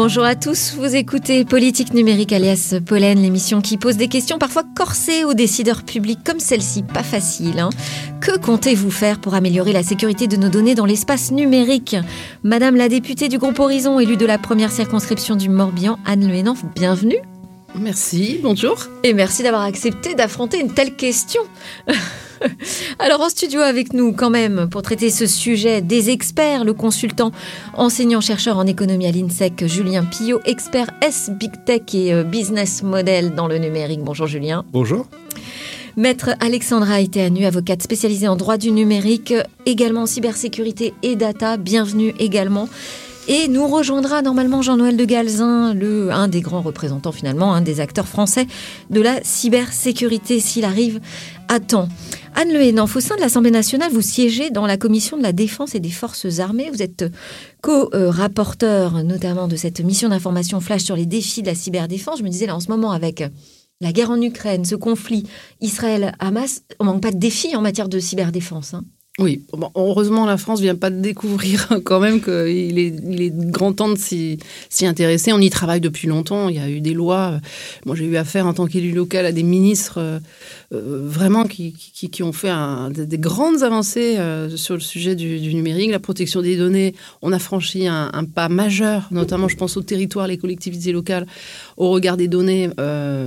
Bonjour à tous, vous écoutez Politique numérique alias Pollen, l'émission qui pose des questions parfois corsées aux décideurs publics comme celle-ci, pas facile. Hein. que comptez-vous faire pour améliorer la sécurité de nos données dans l'espace numérique? Madame la députée du groupe Horizon, élue de la première circonscription du Morbihan, Anne Le bienvenue. Merci, bonjour. Et merci d'avoir accepté d'affronter une telle question. Alors en studio avec nous quand même pour traiter ce sujet des experts, le consultant enseignant-chercheur en économie à l'INSEC Julien Pillot, expert S Big Tech et euh, Business Model dans le numérique. Bonjour Julien. Bonjour. Maître Alexandra Iteanu, avocate spécialisée en droit du numérique, également en cybersécurité et data. Bienvenue également. Et nous rejoindra normalement Jean-Noël de Galzin, le, un des grands représentants finalement, un des acteurs français de la cybersécurité, s'il arrive à temps. Anne Le au sein de l'Assemblée nationale, vous siégez dans la commission de la défense et des forces armées. Vous êtes co-rapporteur notamment de cette mission d'information flash sur les défis de la cyberdéfense. Je me disais là en ce moment avec la guerre en Ukraine, ce conflit Israël-Hamas, on manque pas de défis en matière de cyberdéfense. Hein. Oui, heureusement la France vient pas de découvrir quand même qu'il est, il est grand temps de s'y, intéresser. On y travaille depuis longtemps. Il y a eu des lois. Moi, j'ai eu affaire en tant qu'élu local à des ministres euh, euh, vraiment qui, ont fait des, grandes avancées euh, sur le sujet du, numérique, la protection des données. On a franchi un, pas majeur, notamment je pense au territoire, les collectivités locales, au regard des données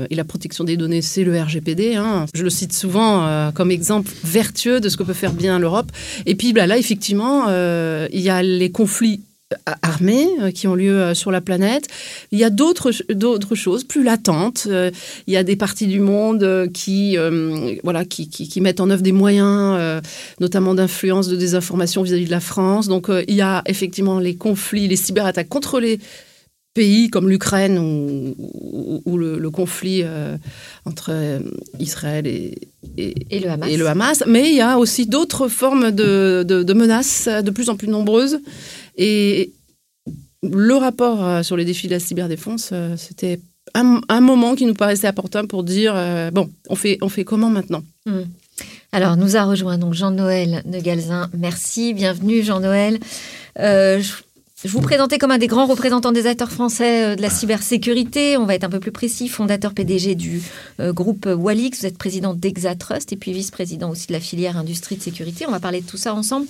et la protection des données, c'est le RGPD. Hein. Je le cite souvent comme exemple vertueux de ce que peut faire bien l'Europe et puis bah, là, effectivement, euh, il y a les conflits armés euh, qui ont lieu euh, sur la planète. Il y a d'autres d'autres choses plus latentes. Il y a des parties du monde qui voilà qui, mettent en œuvre des moyens, notamment d'influence, de désinformation vis-à-vis de la France. Donc il y a effectivement les conflits, les cyberattaques contre les pays comme l'Ukraine ou, le, conflit entre Israël et, et, le Hamas. et, le Hamas. Mais il y a aussi d'autres formes de, de, menaces de plus en plus nombreuses. Et le rapport euh, sur les défis de la cyberdéfense, euh, c'était un, un, moment qui nous paraissait important pour dire euh, bon, on fait, on fait comment maintenant? Hmm. Alors, nous a rejoint donc Jean-Noël de Galzin. Merci, bienvenue Jean-Noël. Euh, je vous présentais comme un des grands représentants des acteurs français euh, de la cybersécurité. On va être un peu plus précis. Fondateur PDG du euh, groupe Walix. Vous êtes président d'Exatrust et puis vice-président aussi de la filière industrie de sécurité. On va parler de tout ça ensemble.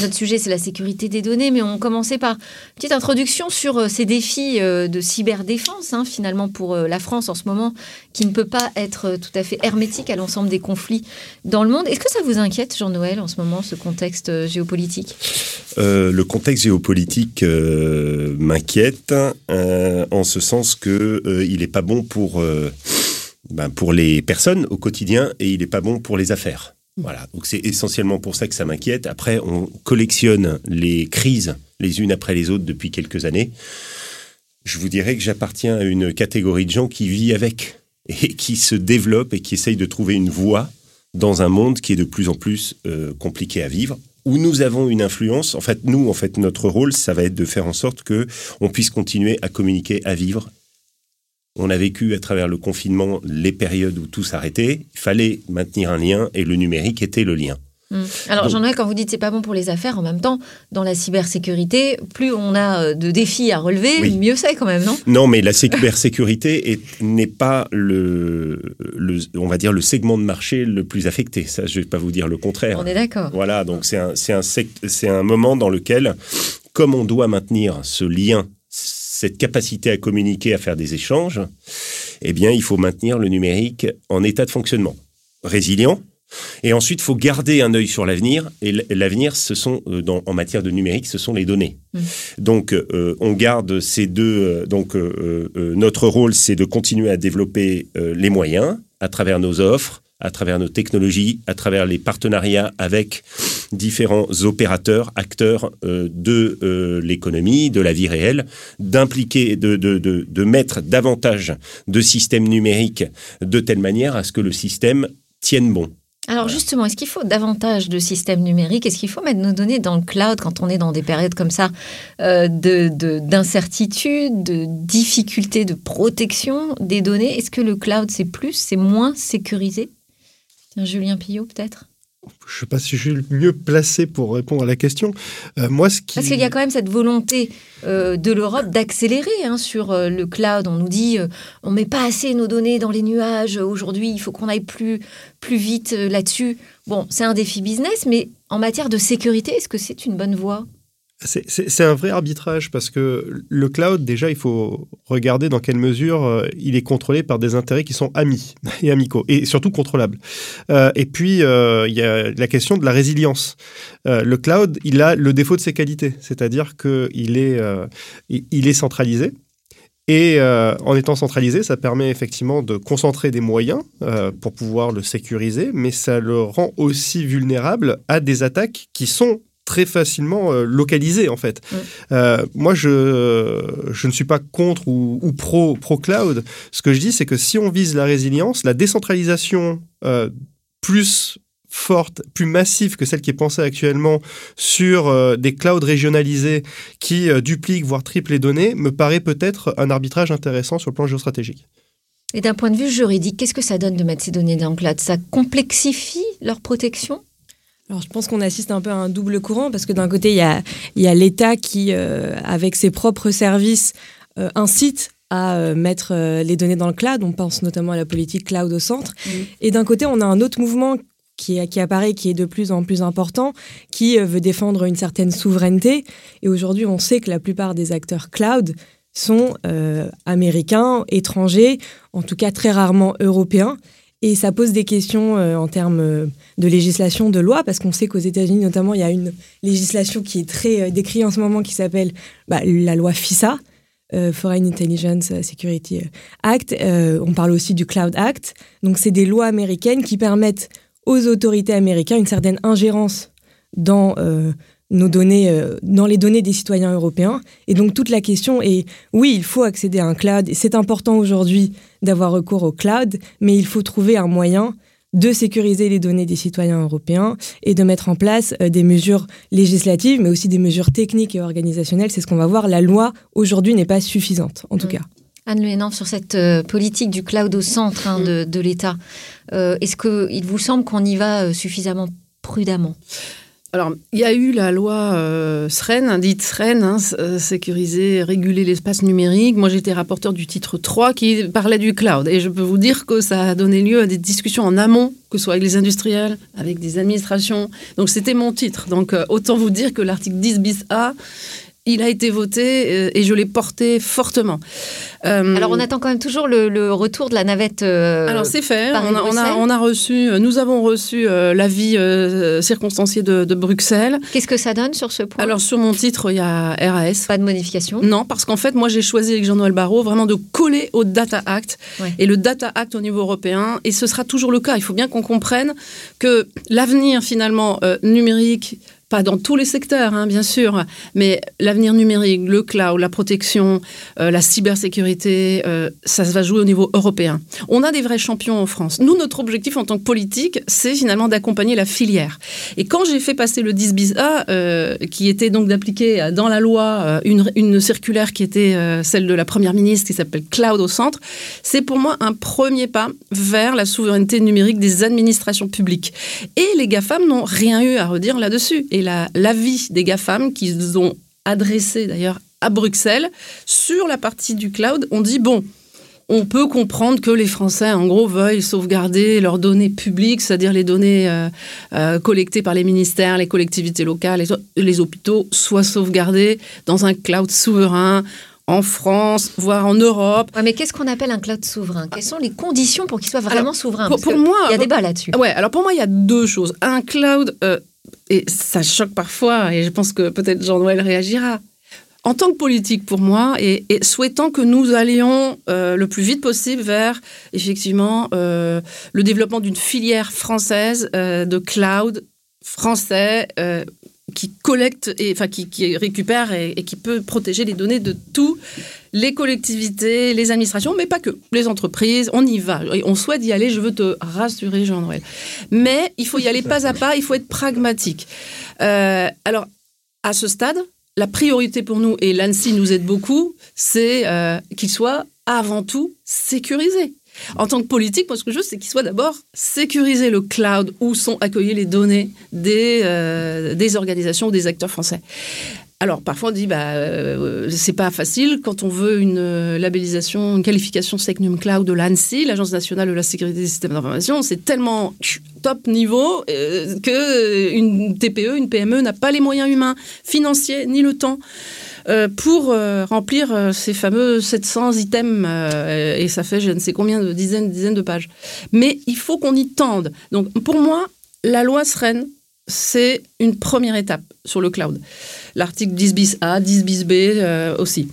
Notre sujet, c'est la sécurité des données, mais on commençait par une petite introduction sur euh, ces défis euh, de cyberdéfense, hein, finalement, pour euh, la France en ce moment, qui ne peut pas être tout à fait hermétique à l'ensemble des conflits dans le monde. Est-ce que ça vous inquiète, Jean-Noël, en ce moment, ce contexte géopolitique? Le contexte géopolitique m'inquiète, en ce sens qu'il n'est pas bon pour, ben, pour les personnes au quotidien et il n'est pas bon pour les affaires. Voilà, donc c'est essentiellement pour ça que ça m'inquiète. Après, on collectionne les crises les unes après les autres depuis quelques années. Je vous dirais que j'appartiens à une catégorie de gens qui vit avec et qui se développe et qui essaye de trouver une voie dans un monde qui est de plus en plus euh, compliqué à vivre où nous avons une influence. En fait, nous, en fait, notre rôle, ça va être de faire en sorte que on puisse continuer à communiquer, à vivre on a vécu à travers le confinement les périodes où tout s'arrêtait. Il fallait maintenir un lien et le numérique était le lien. Hmm. Alors Jean-Noël, quand vous dites c'est pas bon pour les affaires, en même temps, dans la cybersécurité, plus on a euh, de défis à relever, mieux c'est quand même, non? Non, mais la cybersécurité n'est pas le, on va dire le segment de marché le plus affecté. Ça, je vais pas vous dire le contraire. On est d'accord. Voilà, donc c'est un, c'est un, c'est un moment dans lequel, comme on doit maintenir ce lien cette capacité à communiquer, à faire des échanges, eh bien, il faut maintenir le numérique en état de fonctionnement, résilient. Et ensuite, il faut garder un œil sur l'avenir. Et l'avenir, ce sont, euh, en matière de numérique, ce sont les données. Mmh. Donc, euh, on garde ces deux. Euh, donc, notre rôle, c'est de continuer à développer les moyens à travers nos offres, à travers nos technologies, à travers les partenariats avec différents opérateurs, acteurs euh, de euh, l'économie, de la vie réelle, d'impliquer, de, de, de, de, mettre davantage de systèmes numériques de telle manière à ce que le système tienne bon. Alors justement, est-ce qu'il faut davantage de systèmes numériques? Est-ce qu'il faut mettre nos données dans le cloud quand on est dans des périodes comme ça euh, d'incertitude, de, de difficulté de protection des données? Est-ce que le cloud c'est plus, c'est moins sécurisé? Julien Pillot peut-être? Je ne sais pas si je suis le mieux placé pour répondre à la question. Euh, moi, ce qui... Parce qu'il y a quand même cette volonté euh, de l'Europe d'accélérer hein, sur euh, le cloud. On nous dit on met pas assez nos données dans les nuages aujourd'hui, il faut qu'on aille plus, plus vite là-dessus. Bon, c'est un défi business, mais en matière de sécurité, est-ce que c'est une bonne voie? C'est un vrai arbitrage parce que le cloud, déjà, il faut regarder dans quelle mesure euh, il est contrôlé par des intérêts qui sont amis et amicaux et surtout contrôlables. Euh, et puis, euh, il y a la question de la résilience. le cloud, il a le défaut de ses qualités, c'est-à-dire qu'il est, il est centralisé. Et en étant centralisé, ça permet effectivement de concentrer des moyens pour pouvoir le sécuriser, mais ça le rend aussi vulnérable à des attaques qui sont très facilement euh, localisé en fait. Euh, moi, je, je ne suis pas contre ou, pro, pro cloud. Ce que je dis, c'est que si on vise la résilience, la décentralisation euh, plus forte, plus massive que celle qui est pensée actuellement sur des clouds régionalisés qui dupliquent, voire triplent les données, me paraît peut-être un arbitrage intéressant sur le plan géostratégique. Et d'un point de vue juridique, qu'est-ce que ça donne de mettre ces données dans le cloud? Ça complexifie leur protection? Alors, je pense qu'on assiste un peu à un double courant parce que d'un côté, il y a, y a l'État qui, euh, avec ses propres services, euh, incite à euh, mettre les données dans le cloud. On pense notamment à la politique cloud au centre. Et d'un côté, on a un autre mouvement qui, qui apparaît, qui est de plus en plus important, qui veut défendre une certaine souveraineté. Et aujourd'hui, on sait que la plupart des acteurs cloud sont américains, étrangers, en tout cas très rarement européens. Et ça pose des questions euh, en termes euh, de législation, de loi, parce qu'on sait qu'aux États-Unis, notamment, il y a une législation qui est très euh, décrite en ce moment qui s'appelle bah, la loi FISA, Foreign Intelligence Security Act. on parle aussi du Cloud Act. Donc, c'est des lois américaines qui permettent aux autorités américaines une certaine ingérence dans nos données, euh, dans les données des citoyens européens. Et donc toute la question est, oui, il faut accéder à un cloud. C'est important aujourd'hui d'avoir recours au cloud, mais il faut trouver un moyen de sécuriser les données des citoyens européens et de mettre en place euh, des mesures législatives, mais aussi des mesures techniques et organisationnelles. C'est ce qu'on va voir. La loi aujourd'hui n'est pas suffisante, en tout mm. cas. Anne Le sur cette euh, politique du cloud au centre hein, mm. de, l'État, est-ce qu'il vous semble qu'on y va suffisamment prudemment? Alors, il y a eu la loi euh, SREN, dite SREN, hein, euh, sécuriser, réguler l'espace numérique. Moi, j'étais rapporteur du titre 3 qui parlait du cloud. Et je peux vous dire que ça a donné lieu à des discussions en amont, que ce soit avec les industriels, avec des administrations. Donc, c'était mon titre. Donc, euh, autant vous dire que l'article 10 bis A, il a été voté euh, et je l'ai porté fortement. Euh, Alors on attend quand même toujours le, retour de la navette. Euh, Alors c'est fait. On a, on a, reçu, nous avons reçu l'avis circonstancié de, de Bruxelles. Qu'est-ce que ça donne sur ce point? Alors sur mon titre, il y a RAS. Pas de modification? Non, parce qu'en fait, moi j'ai choisi avec Jean-Noël Barrot vraiment de coller au Data Act et le Data Act au niveau européen. Et ce sera toujours le cas. Il faut bien qu'on comprenne que l'avenir finalement numérique pas dans tous les secteurs, hein, bien sûr, mais l'avenir numérique, le cloud, la protection, euh, la cybersécurité, euh, ça se va jouer au niveau européen. On a des vrais champions en France. Nous, notre objectif en tant que politique, c'est finalement d'accompagner la filière. Et quand j'ai fait passer le 10 bis A, euh, qui était donc d'appliquer dans la loi une, une, circulaire qui était celle de la première ministre, qui s'appelle Cloud au centre, c'est pour moi un premier pas vers la souveraineté numérique des administrations publiques. Et les GAFAM n'ont rien eu à redire là-dessus et l'avis des GAFAM qu'ils ont adressé d'ailleurs à Bruxelles sur la partie du cloud, on dit bon, on peut comprendre que les Français, en gros, veuillent sauvegarder leurs données publiques, c'est-à-dire les données euh, euh, collectées par les ministères, les collectivités locales, les, les hôpitaux, soient sauvegardées dans un cloud souverain en France, voire en Europe. mais qu'est-ce qu'on appelle un cloud souverain? Quelles sont les conditions pour qu'il soit vraiment souverain? pour, moi, il y a débat là-dessus. Ouais, alors pour moi, il y a deux choses. Un cloud euh, et ça choque parfois, et je pense que peut-être Jean-Noël réagira. En tant que politique, pour moi, et, souhaitant que nous allions euh, le plus vite possible vers, effectivement, euh, le développement d'une filière française euh, de cloud français qui collecte, et, enfin qui, récupère et, qui peut protéger les données de tous les collectivités, les administrations, mais pas que, les entreprises, on y va. On souhaite y aller, je veux te rassurer, Jean-Noël. Mais il faut y aller pas à pas, il faut être pragmatique. Euh, alors, à ce stade, la priorité pour nous, et l'ANSI nous aide beaucoup, c'est euh, qu'il soit avant tout sécurisé. En tant que politique, moi, ce que je veux, c'est qu'il soit d'abord sécurisé le cloud où sont accueillies les données des, euh, des organisations ou des acteurs français. Alors parfois on dit bah euh, c'est pas facile quand on veut une euh, labellisation, une qualification Secnum Cloud de l'ANSI, l'Agence nationale de la sécurité des systèmes d'information, c'est tellement top niveau euh, que une TPE, une PME n'a pas les moyens humains, financiers ni le temps. Euh, pour euh, remplir euh, ces fameux 700 items, et ça fait je ne sais combien de dizaines, dizaines de pages. Mais il faut qu'on y tende. Donc pour moi, la loi Sren, c'est une première étape sur le cloud. L'article 10 bis A, 10 bis B aussi.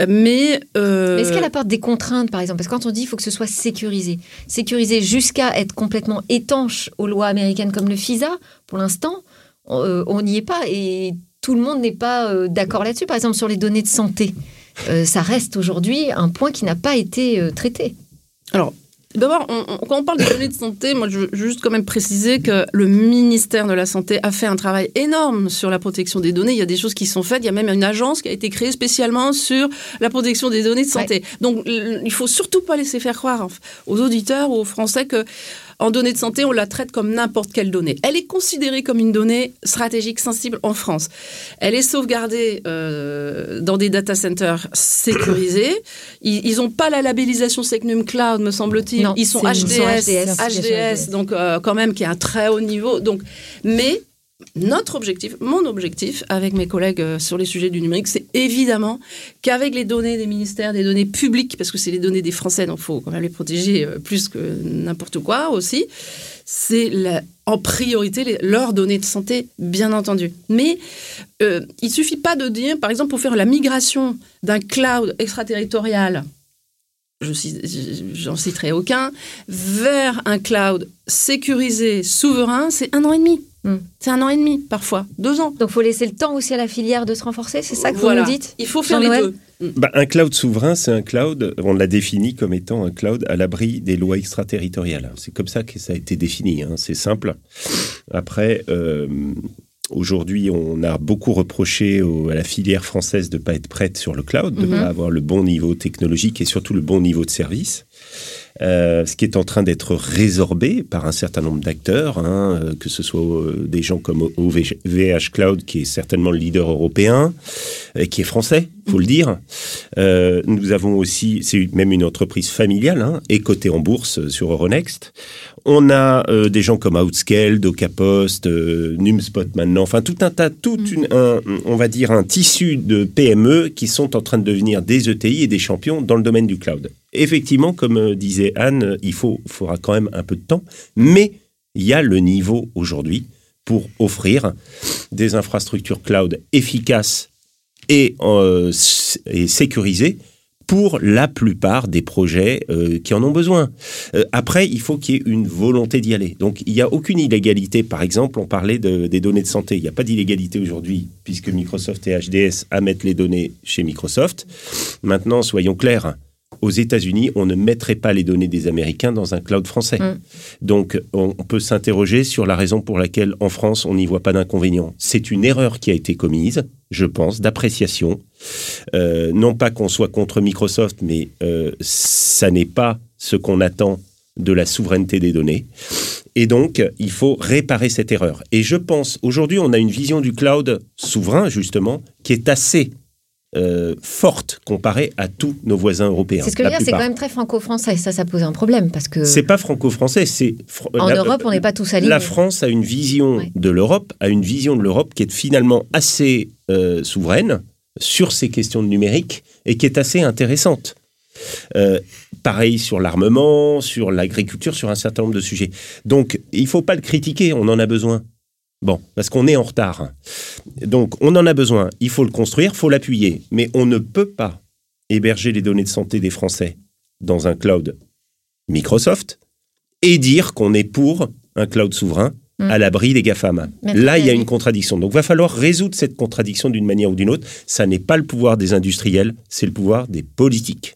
Mais, Mais est-ce qu'elle apporte des contraintes, par exemple? Parce que quand on dit qu'il faut que ce soit sécurisé, sécurisé jusqu'à être complètement étanche aux lois américaines comme le FISA, pour l'instant, on n'y est pas et tout le monde n'est pas euh, d'accord là-dessus. Par exemple, sur les données de santé, euh, ça reste aujourd'hui un point qui n'a pas été euh, traité. Alors, d'abord, quand on parle de données de santé, moi, je veux juste quand même préciser que le ministère de la Santé a fait un travail énorme sur la protection des données. Il y a des choses qui sont faites. Il y a même une agence qui a été créée spécialement sur la protection des données de santé. Donc, il faut surtout pas laisser faire croire aux auditeurs ou aux Français que en données de santé, on la traite comme n'importe quelle donnée. Elle est considérée comme une donnée stratégique sensible en France. Elle est sauvegardée euh, dans des data centers sécurisés. Ils n'ont pas la labellisation Secnum Cloud, me semble-t-il. Ils sont c'est- ils sont HDS, HDS, HDS, donc euh, quand même qui est un très haut niveau. Donc, mais notre objectif, mon objectif avec mes collègues euh, sur les sujets du numérique, c'est évidemment qu'avec les données des ministères, des données publiques, parce que c'est les données des Français, donc il faut quand même les protéger euh, plus que n'importe quoi aussi, c'est en priorité leurs données de santé, bien entendu. Mais euh, il suffit pas de dire, par exemple, pour faire la migration d'un cloud extraterritorial, je j'en citerai aucun, vers un cloud sécurisé, souverain, c'est un an et demi. Hmm. C'est un an et demi, parfois, deux ans. Donc, il faut laisser le temps aussi à la filière de se renforcer, c'est ça que Voilà. vous nous dites Il faut faire les deux. Bah, un cloud souverain, c'est un cloud, on l'a défini comme étant un cloud à l'abri des lois extraterritoriales. C'est comme ça que ça a été défini, hein, c'est simple. Après, euh, aujourd'hui, on a beaucoup reproché au- à la filière française de ne pas être prête sur le cloud, de ne Mhm. pas avoir le bon niveau technologique et surtout le bon niveau de service. Euh, ce qui est en train d'être résorbé par un certain nombre d'acteurs, hein, euh, que ce soit euh, des gens comme OVH Cloud, qui est certainement le leader européen, et qui est français, faut le dire. Nous avons aussi, c'est même une entreprise familiale, hein, et cotée en bourse sur Euronext. On a des gens comme Outscale, DocaPost, Numspot maintenant, enfin tout un tas, tout une, un, on va dire un tissu de PME qui sont en train de devenir des ETI et des champions dans le domaine du cloud. Effectivement, comme euh, disait Anne, euh, il faut, faudra quand même un peu de temps, mais il y a le niveau aujourd'hui pour offrir des infrastructures cloud efficaces et, euh, sécurisées pour la plupart des projets qui en ont besoin. Après, il faut qu'il y ait une volonté d'y aller. Donc, il n'y a aucune illégalité. Par exemple, on parlait de- des données de santé. Il n'y a pas d'illégalité aujourd'hui, puisque Microsoft et HDS mettent les données chez Microsoft. Maintenant, soyons clairs. Aux États-Unis, on ne mettrait pas les données des Américains dans un cloud français. Mm. Donc, on on peut s'interroger sur la raison pour laquelle, en France, on n'y voit pas d'inconvénient. C'est une erreur qui a été commise, je pense, d'appréciation. Euh, non pas qu'on soit contre Microsoft, mais euh, ça n'est pas ce qu'on attend de la souveraineté des données. Et donc, il faut réparer cette erreur. Et je pense, aujourd'hui, on a une vision du cloud souverain, justement, qui est assez euh, forte comparée à tous nos voisins européens. C'est ce que je veux dire, c'est quand même très franco-français. Ça, ça pose un problème parce que C'est pas franco-français, c'est... fr- en la- Europe, on n'est pas tous alignés. La France a une vision Ouais. de l'Europe, a une vision de l'Europe qui est finalement assez euh, souveraine sur ces questions de numérique et qui est assez intéressante. Euh, pareil sur l'armement, sur l'agriculture, sur un certain nombre de sujets. Donc, il faut pas le critiquer, on en a besoin. Bon, parce qu'on est en retard. Donc, on en a besoin. Il faut le construire, il faut l'appuyer. Mais on ne peut pas héberger les données de santé des Français dans un cloud Microsoft et dire qu'on est pour un cloud souverain Mm. à l'abri des GAFAM. Là, il y a une contradiction. Donc, va falloir résoudre cette contradiction d'une manière ou d'une autre. Ça n'est pas le pouvoir des industriels, c'est le pouvoir des politiques.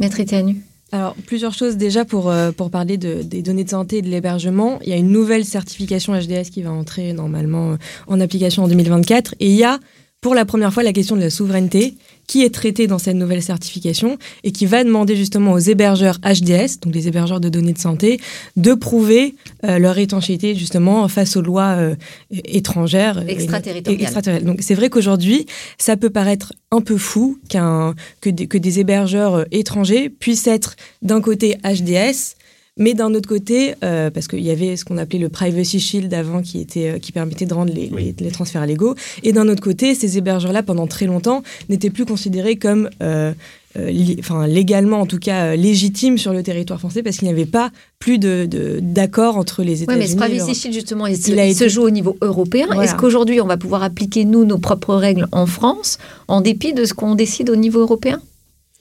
Maître Etienne. Alors, plusieurs choses déjà pour, euh, parler de- des données de santé et de l'hébergement. Il y a une nouvelle certification HDS qui va entrer normalement euh, en application en 2024 et il y a pour la première fois la question de la souveraineté qui est traitée dans cette nouvelle certification et qui va demander justement aux hébergeurs HDS, donc des hébergeurs de données de santé, de prouver euh, leur étanchéité justement face aux lois euh, étrangères. Extraterritoriales. Donc c'est vrai qu'aujourd'hui, ça peut paraître un peu fou qu'un, que, que des hébergeurs euh, étrangers puissent être d'un côté HDS mais d'un autre côté, euh, parce qu'il y avait ce qu'on appelait le Privacy Shield avant qui, était, euh, qui permettait de rendre les, les, transferts légaux. Et d'un autre côté, ces hébergeurs-là, pendant très longtemps, n'étaient plus considérés comme euh, enfin, légalement en tout cas légitimes sur le territoire français parce qu'il n'y avait pas plus de, d'accord entre les États-Unis. Oui, mais ce Privacy Shield, justement, il, se joue au niveau européen. Est-ce qu'aujourd'hui, on va pouvoir appliquer, nous, nos propres règles en France, en dépit de ce qu'on décide au niveau européen?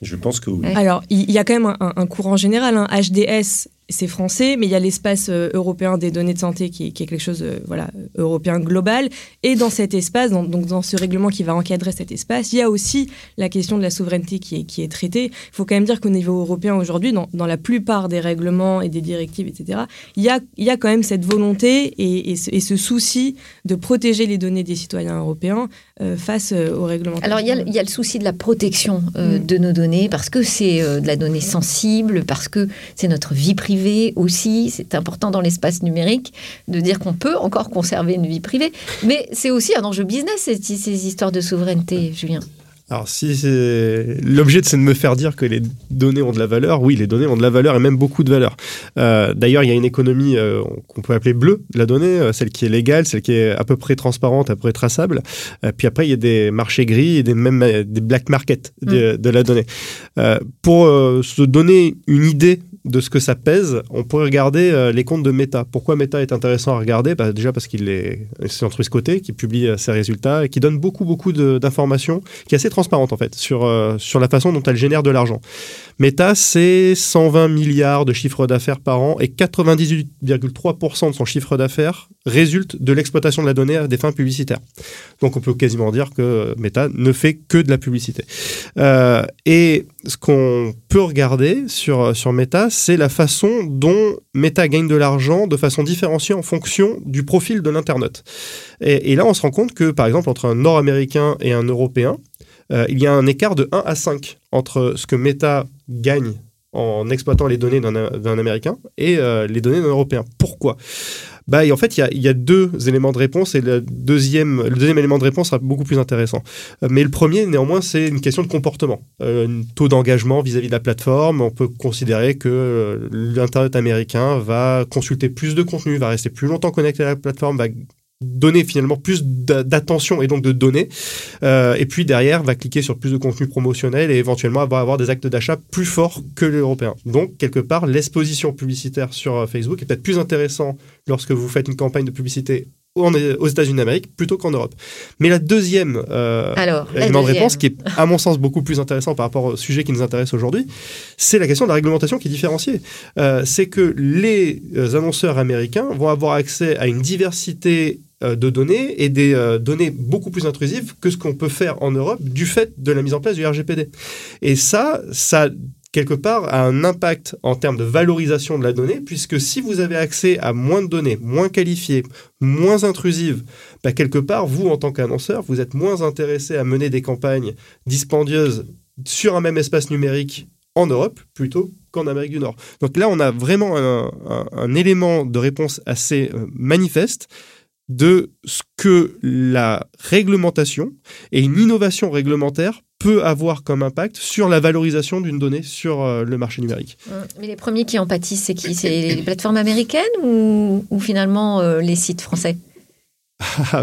Je pense que oui. Alors, il y a quand même un, courant général. Hein. HDS c'est français, mais il y a l'espace euh, européen des données de santé qui, est quelque chose euh, voilà, européen global. Et dans cet espace, dans, donc dans ce règlement qui va encadrer cet espace, il y a aussi la question de la souveraineté qui est, qui est traitée. Il faut quand même dire qu'au niveau européen aujourd'hui, dans, dans, la plupart des règlements et des directives, etc., il y a, il y a quand même cette volonté et, et, ce, souci de protéger les données des citoyens européens euh, face aux règlements. Alors il y, a, il y, a, le souci de la protection mm. de nos données parce que c'est de la donnée sensible, parce que c'est notre vie privée aussi. C'est important dans l'espace numérique de dire qu'on peut encore conserver une vie privée. Mais c'est aussi un enjeu business, ces, ces histoires de souveraineté, Julien. Alors, si l'objet, c'est de me faire dire que les données ont de la valeur, oui, les données ont de la valeur et même beaucoup de valeur. Euh, d'ailleurs, il y a une économie euh, qu'on peut appeler bleue de la donnée, euh, celle qui est légale, celle qui est à peu près transparente, à peu près traçable. puis après, il y a des marchés gris et des, même des black markets de, mm. de la donnée. pour se donner une idée de ce que ça pèse, on pourrait regarder euh, les comptes de Meta. Pourquoi Meta est intéressant à regarder? Bah, Déjà parce qu'il est, c'est entre côté, qui publie euh, ses résultats et qui donne beaucoup, beaucoup d'informations, qui est assez transparente en fait, sur, euh, sur la façon dont elle génère de l'argent. Meta, c'est 120 milliards de chiffre d'affaires par an et 98,3% de son chiffre d'affaires résulte de l'exploitation de la donnée à des fins publicitaires. Donc on peut quasiment dire que Meta ne fait que de la publicité. Euh, et ce qu'on peut regarder sur, Meta, c'est la façon dont Meta gagne de l'argent de façon différenciée en fonction du profil de l'internaute. Et là, on se rend compte que, par exemple, entre un Nord-Américain et un Européen, euh, il y a un écart de 1 à 5 entre ce que Meta gagne en exploitant les données d'un Américain et euh, les données d'un Européen. Pourquoi? Bah, en fait, il y, a, deux éléments de réponse et le deuxième, élément de réponse sera beaucoup plus intéressant. Euh, mais le premier, néanmoins, c'est une question de comportement. un taux d'engagement vis-à-vis de la plateforme. On peut considérer que l'Internet américain va consulter plus de contenu, va rester plus longtemps connecté à la plateforme, va donner finalement plus d'attention et donc de données. Euh, et puis derrière, va cliquer sur plus de contenu promotionnel et éventuellement va avoir des actes d'achat plus forts que les Européens. Donc, quelque part, l'exposition publicitaire sur euh, Facebook est peut-être plus intéressant lorsque vous faites une campagne de publicité aux États-Unis d'Amérique plutôt qu'en Europe. Mais la deuxième euh, élément de réponse, qui est à mon sens beaucoup plus intéressant par rapport au sujet qui nous intéresse aujourd'hui, c'est la question de la réglementation qui est différenciée. Euh, c'est que les annonceurs américains vont avoir accès à une diversité de données et des euh, données beaucoup plus intrusives que ce qu'on peut faire en Europe du fait de la mise en place du RGPD. Et ça, ça quelque part a un impact en termes de valorisation de la donnée, puisque si vous avez accès à moins de données, moins qualifiées, moins intrusives, bah quelque part, vous, en tant qu'annonceur, vous êtes moins intéressé à mener des campagnes dispendieuses sur un même espace numérique en Europe plutôt qu'en Amérique du Nord. Donc là, on a vraiment un, élément de réponse assez euh, manifeste de ce que la réglementation et une innovation réglementaire peut avoir comme impact sur la valorisation d'une donnée sur euh, le marché numérique. Hum, mais les premiers qui en pâtissent, c'est qui? C'est les plateformes américaines ou, finalement euh, les sites français?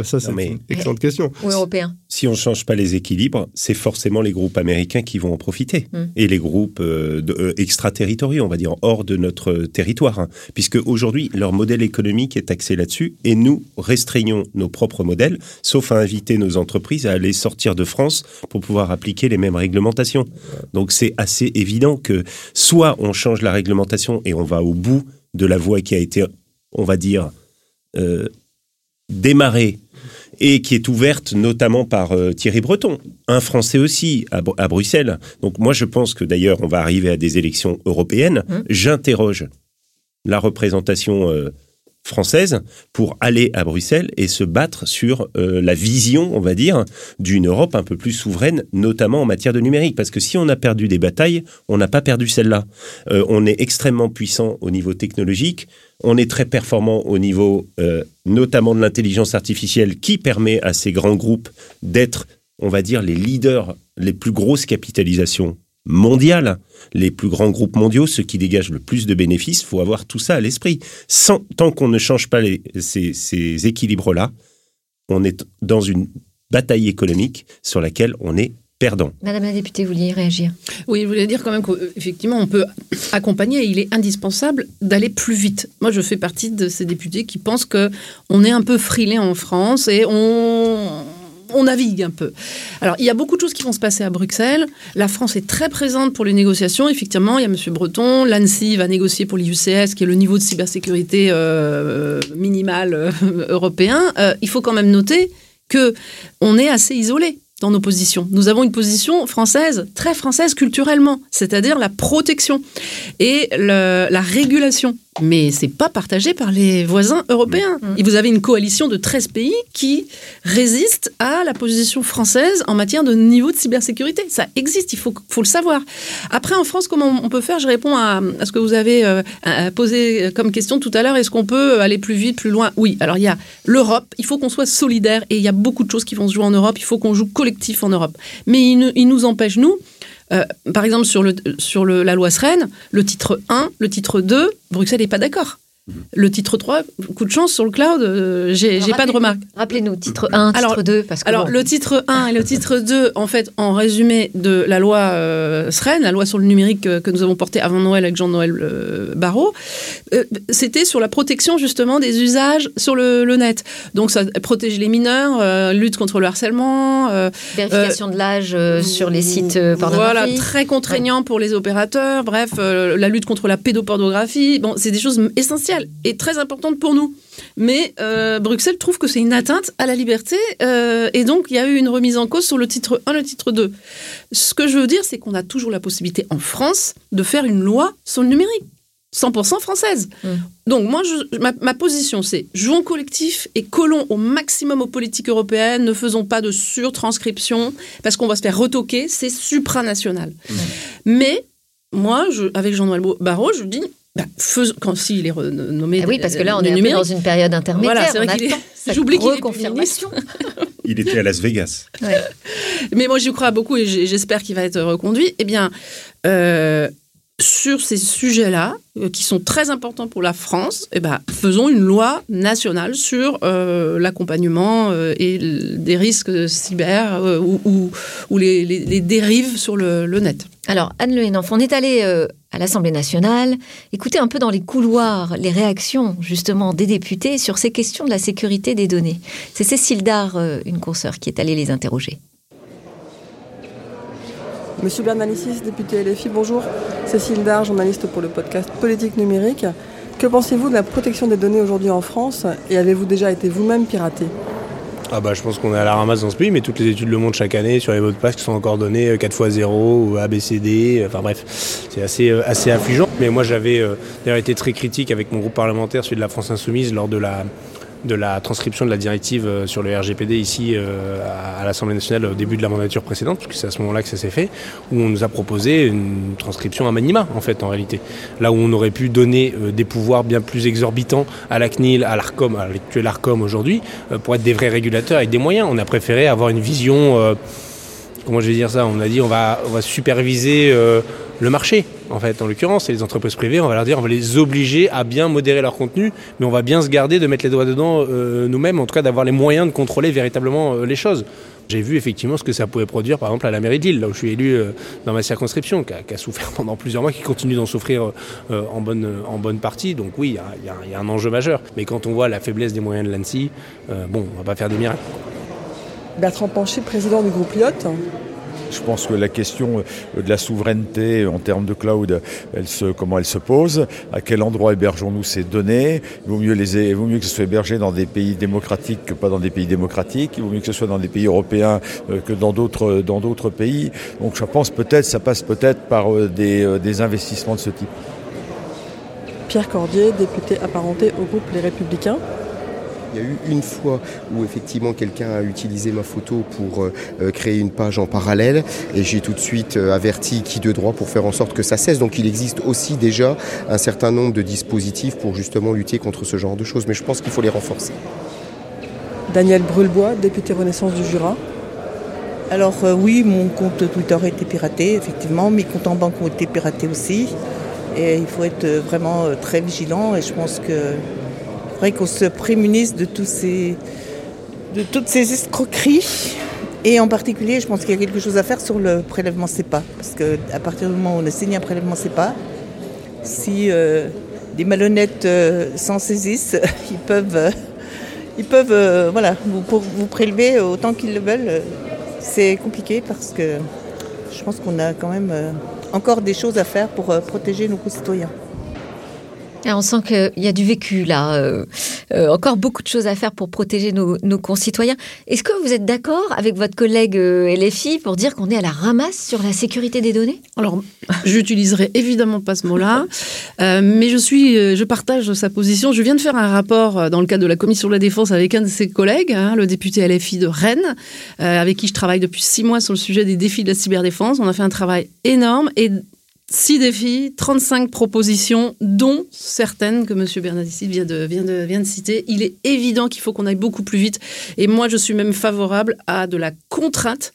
Ça, c'est une excellente question. Ou européen. Si on ne change pas les équilibres, c'est forcément les groupes américains qui vont en profiter. Hmm. Et les groupes euh, euh, extraterritoriaux, on va dire, hors de notre territoire. Hein. puisque aujourd'hui, leur modèle économique est axé là-dessus. Et nous restreignons nos propres modèles, sauf à inviter nos entreprises à aller sortir de France pour pouvoir appliquer les mêmes réglementations. Donc c'est assez évident que soit on change la réglementation et on va au bout de la voie qui a été, on va dire, euh, démarrée et qui est ouverte notamment par euh, Thierry Breton, un Français aussi à, Bruxelles. Donc moi je pense que d'ailleurs on va arriver à des élections européennes. Mmh. J'interroge la représentation euh, française pour aller à Bruxelles et se battre sur euh, la vision, on va dire, d'une Europe un peu plus souveraine, notamment en matière de numérique. Parce que si on a perdu des batailles, on n'a pas perdu celle-là. Euh, on est extrêmement puissant au niveau technologique, on est très performant au niveau euh, notamment de l'intelligence artificielle qui permet à ces grands groupes d'être, on va dire, les leaders, les plus grosses capitalisations mondiales, les plus grands groupes mondiaux, ceux qui dégagent le plus de bénéfices, faut avoir tout ça à l'esprit. Sans, tant qu'on ne change pas les, ces, ces équilibres-là, on est dans une bataille économique sur laquelle on est perdant. Madame la députée, vous vouliez réagir? Oui, je voulais dire quand même qu'effectivement, on peut accompagner et il est indispensable d'aller plus vite. Moi, je fais partie de ces députés qui pensent que on est un peu frilé en France et on on navigue un peu. Alors, il y a beaucoup de choses qui vont se passer à Bruxelles. La France est très présente pour les négociations. Effectivement, il y a M. Breton. L'ANSI va négocier pour l'IUCS, qui est le niveau de cybersécurité euh, minimal euh, européen. Euh, il faut quand même noter que on est assez isolé dans nos positions. Nous avons une position française, très française culturellement, c'est-à-dire la protection et la régulation mais c'est pas partagé par les voisins européens. Mm. Et vous avez une coalition de 13 pays qui résistent à la position française en matière de niveau de cybersécurité. Ça existe, il faut, faut le savoir. Après, en France, comment on peut faire? Je réponds à, ce que vous avez euh, posé comme question tout à l'heure. Est-ce qu'on peut aller plus vite, plus loin? Oui. Alors, il y a l'Europe. Il faut qu'on soit solidaire et il y a beaucoup de choses qui vont se jouer en Europe. Il faut qu'on joue collectif en Europe. Mais il, il nous empêche, nous, euh, par exemple, sur, le, sur le, la loi Sren, le titre 1, le titre 2, Bruxelles n'est pas d'accord. Le titre 3, coup de chance sur le cloud, euh, j'ai pas de remarque. Rappelez-nous, titre 1, titre 2. Parce que alors, le titre 1 et le titre 2, en fait, en résumé de la loi euh, SREN, la loi sur le numérique que, nous avons portée avant Noël avec Jean-Noël euh, Barrot, euh, c'était sur la protection justement des usages sur le, net. Donc, ça protège les mineurs, lutte contre le harcèlement. Vérification de l'âge sur les sites pornographiques. Voilà, très contraignant pour les opérateurs. Bref, la lutte contre la pédopornographie. Bon, c'est des choses essentielles est très importante pour nous. Mais euh, Bruxelles trouve que c'est une atteinte à la liberté euh, et donc il y a eu une remise en cause sur le titre 1 le titre 2. Ce que je veux dire, c'est qu'on a toujours la possibilité en France de faire une loi sur le numérique. 100% française. Mmh. Donc moi, ma, position, c'est jouons collectif et collons au maximum aux politiques européennes, ne faisons pas de surtranscription, parce qu'on va se faire retoquer, c'est supranational. Mmh. Mais moi, je, avec Jean-Noël Barrot, je dis, bah, quand s'il est renommé. Ah oui, parce que là, on est dans une période intermédiaire. Voilà, est. J'oublie qu'il est Il était à Las Vegas. Mais moi, j'y crois beaucoup et j'espère qu'il va être reconduit. Eh bien, euh, sur ces sujets-là, euh, qui sont très importants pour la France, eh ben, faisons une loi nationale sur euh, l'accompagnement euh, et des risques cyber ou, les, dérives sur le, net. Alors, Anne Le on est allé à l'Assemblée nationale, écouter un peu dans les couloirs les réactions justement des députés sur ces questions de la sécurité des données. C'est Cécile Dard, une consoeur, qui est allée les interroger. Monsieur Bernalicis, député LFI, bonjour. Cécile Dard, journaliste pour le podcast Politique numérique. Que pensez-vous de la protection des données aujourd'hui en France et avez-vous déjà été vous-même piraté? Ah bah, je pense qu'on est à la ramasse dans ce pays, mais toutes les études le montrent chaque année sur les mots de passe qui sont encore donnés 4 x 0 ou ABCD, enfin bref, c'est assez, euh, assez affligeant. Mais moi j'avais euh, d'ailleurs été très critique avec mon groupe parlementaire, celui de la France Insoumise, lors de la, de la transcription de la directive euh, sur le RGPD ici euh, à l'Assemblée nationale au début de la mandature précédente, puisque c'est à ce moment-là que ça s'est fait, où on nous a proposé une transcription à minima, en fait, en réalité. Là où on aurait pu donner euh, des pouvoirs bien plus exorbitants à la CNIL, à l'ARCOM, à l'actuel ARCOM aujourd'hui, pour être des vrais régulateurs avec des moyens. On a préféré avoir une vision, comment je vais dire ça, on a dit on va, on va superviser le marché, en fait, en l'occurrence, et les entreprises privées, on va leur dire, on va les obliger à bien modérer leur contenu, mais on va bien se garder de mettre les doigts dedans euh, nous-mêmes, en tout cas d'avoir les moyens de contrôler véritablement euh, les choses. J'ai vu effectivement ce que ça pouvait produire, par exemple, à la mairie de Lille, là où je suis élu euh, dans ma circonscription, qui a, souffert pendant plusieurs mois, qui continue d'en souffrir en, bonne, en bonne partie. Donc oui, il y, a un enjeu majeur. Mais quand on voit la faiblesse des moyens de l'ANSI, bon, on va pas faire des miracles. Bertrand Pancher, président du groupe Lyot, je pense que la question de la souveraineté en termes de cloud, elle se, comment elle se pose, à quel endroit hébergeons-nous ces données, il vaut, mieux les, vaut mieux que ce soit hébergé dans des pays démocratiques que pas dans des pays démocratiques, il vaut mieux que ce soit dans des pays européens euh, que dans d'autres, dans d'autres pays. Donc je pense peut-être, ça passe peut-être par euh, euh, des investissements de ce type. Pierre Cordier, député apparenté au groupe Les Républicains. Il y a eu une fois où effectivement quelqu'un a utilisé ma photo pour euh, euh, créer une page en parallèle et j'ai tout de suite euh, averti qui de droit pour faire en sorte que ça cesse. Donc il existe aussi déjà un certain nombre de dispositifs pour justement lutter contre ce genre de choses, mais je pense qu'il faut les renforcer. Daniel Brulebois, député Renaissance du Jura. Alors oui, mon compte Twitter a été piraté, effectivement, mes comptes en banque ont été piratés aussi. Et il faut être vraiment très vigilant et je pense que faudrait qu'on se prémunisse de, toutes ces escroqueries. Et en particulier, je pense qu'il y a quelque chose à faire sur le prélèvement CEPA. Parce qu'à partir du moment où on a signé un prélèvement CEPA, si euh, des malhonnêtes euh, s'en saisissent, ils peuvent, euh, ils peuvent voilà, vous prélever autant qu'ils le veulent. C'est compliqué parce que je pense qu'on a quand même encore des choses à faire pour protéger nos concitoyens. Ah, on sent qu'il y a du vécu là, euh, euh, encore beaucoup de choses à faire pour protéger nos, concitoyens. Est-ce que vous êtes d'accord avec votre collègue euh, LFI pour dire qu'on est à la ramasse sur la sécurité des données? Alors, j'utiliserai évidemment pas ce mot-là, mais je suis, je partage sa position. Je viens de faire un rapport dans le cadre de la commission de la défense avec un de ses collègues, hein, le député LFI de Rennes, avec qui je travaille depuis six mois sur le sujet des défis de la cyberdéfense. On a fait un travail énorme et 6 défis, 35 propositions, dont certaines que M. De, vient, de, vient de citer. Il est évident qu'il faut qu'on aille beaucoup plus vite. Et moi, je suis même favorable à de la contrainte.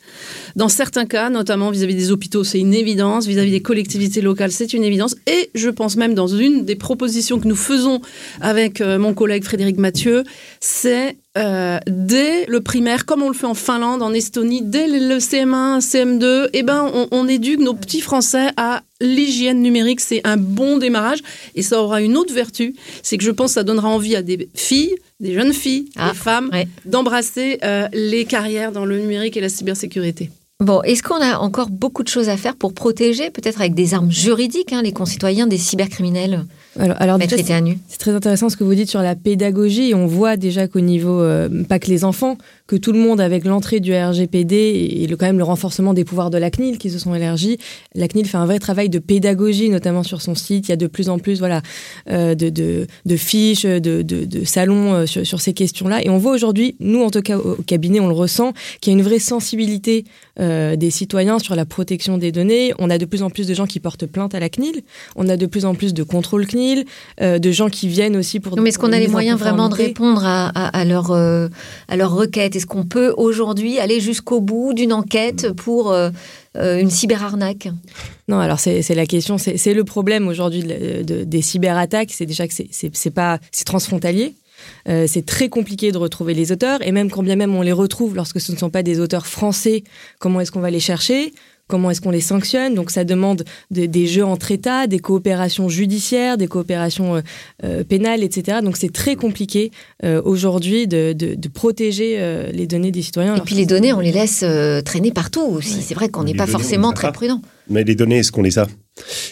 Dans certains cas, notamment vis-à-vis des hôpitaux, c'est une évidence. Vis-à-vis des collectivités locales, c'est une évidence. Et je pense même dans une des propositions que nous faisons avec euh, mon collègue Frédéric Mathieu, c'est euh, dès le primaire, comme on le fait en Finlande, en Estonie, dès le CM1, CM2, eh ben, on, on éduque nos petits Français à l'hygiène numérique. C'est un bon démarrage et ça aura une autre vertu, c'est que je pense que ça donnera envie à des filles, des jeunes filles, ah, des femmes, d'embrasser euh, les carrières dans le numérique et la cybersécurité. Bon, est-ce qu'on a encore beaucoup de choses à faire pour protéger, peut-être avec des armes juridiques, hein, les concitoyens des cybercriminels? Alors, alors c'est très intéressant ce que vous dites sur la pédagogie. On voit déjà qu'au niveau, euh, pas que les enfants, que tout le monde, avec l'entrée du RGPD et le, quand même le renforcement des pouvoirs de la CNIL qui se sont élargis, la CNIL fait un vrai travail de pédagogie, notamment sur son site. Il y a de plus en plus voilà, euh, de, de, de, fiches, de, de salons euh, sur, sur, ces questions-là. Et on voit aujourd'hui, nous en tout cas au, cabinet, on le ressent, qu'il y a une vraie sensibilité des citoyens sur la protection des données. On a de plus en plus de gens qui portent plainte à la CNIL. On a de plus en plus de contrôle CNIL euh, de gens qui viennent aussi pour. Non, mais est-ce qu'on a les moyens vraiment de répondre à, à, leur, euh, à leur requête? Est-ce qu'on peut aujourd'hui aller jusqu'au bout d'une enquête pour euh, une cyberarnaque? Non, alors c'est la question, c'est le problème aujourd'hui des cyberattaques, c'est déjà que c'est pas c'est transfrontalier. C'est très compliqué de retrouver les auteurs, et même quand bien même on les retrouve lorsque ce ne sont pas des auteurs français, comment est-ce qu'on va les chercher? Comment est-ce qu'on les sanctionne? Donc ça demande des jeux entre États, des coopérations judiciaires, des coopérations euh, euh, pénales, etc. Donc c'est très compliqué euh, aujourd'hui de, protéger les données des citoyens. Et puis les données, on les laisse traîner partout aussi. C'est vrai qu'on n'est pas forcément très prudent. Mais les données, est-ce qu'on les a?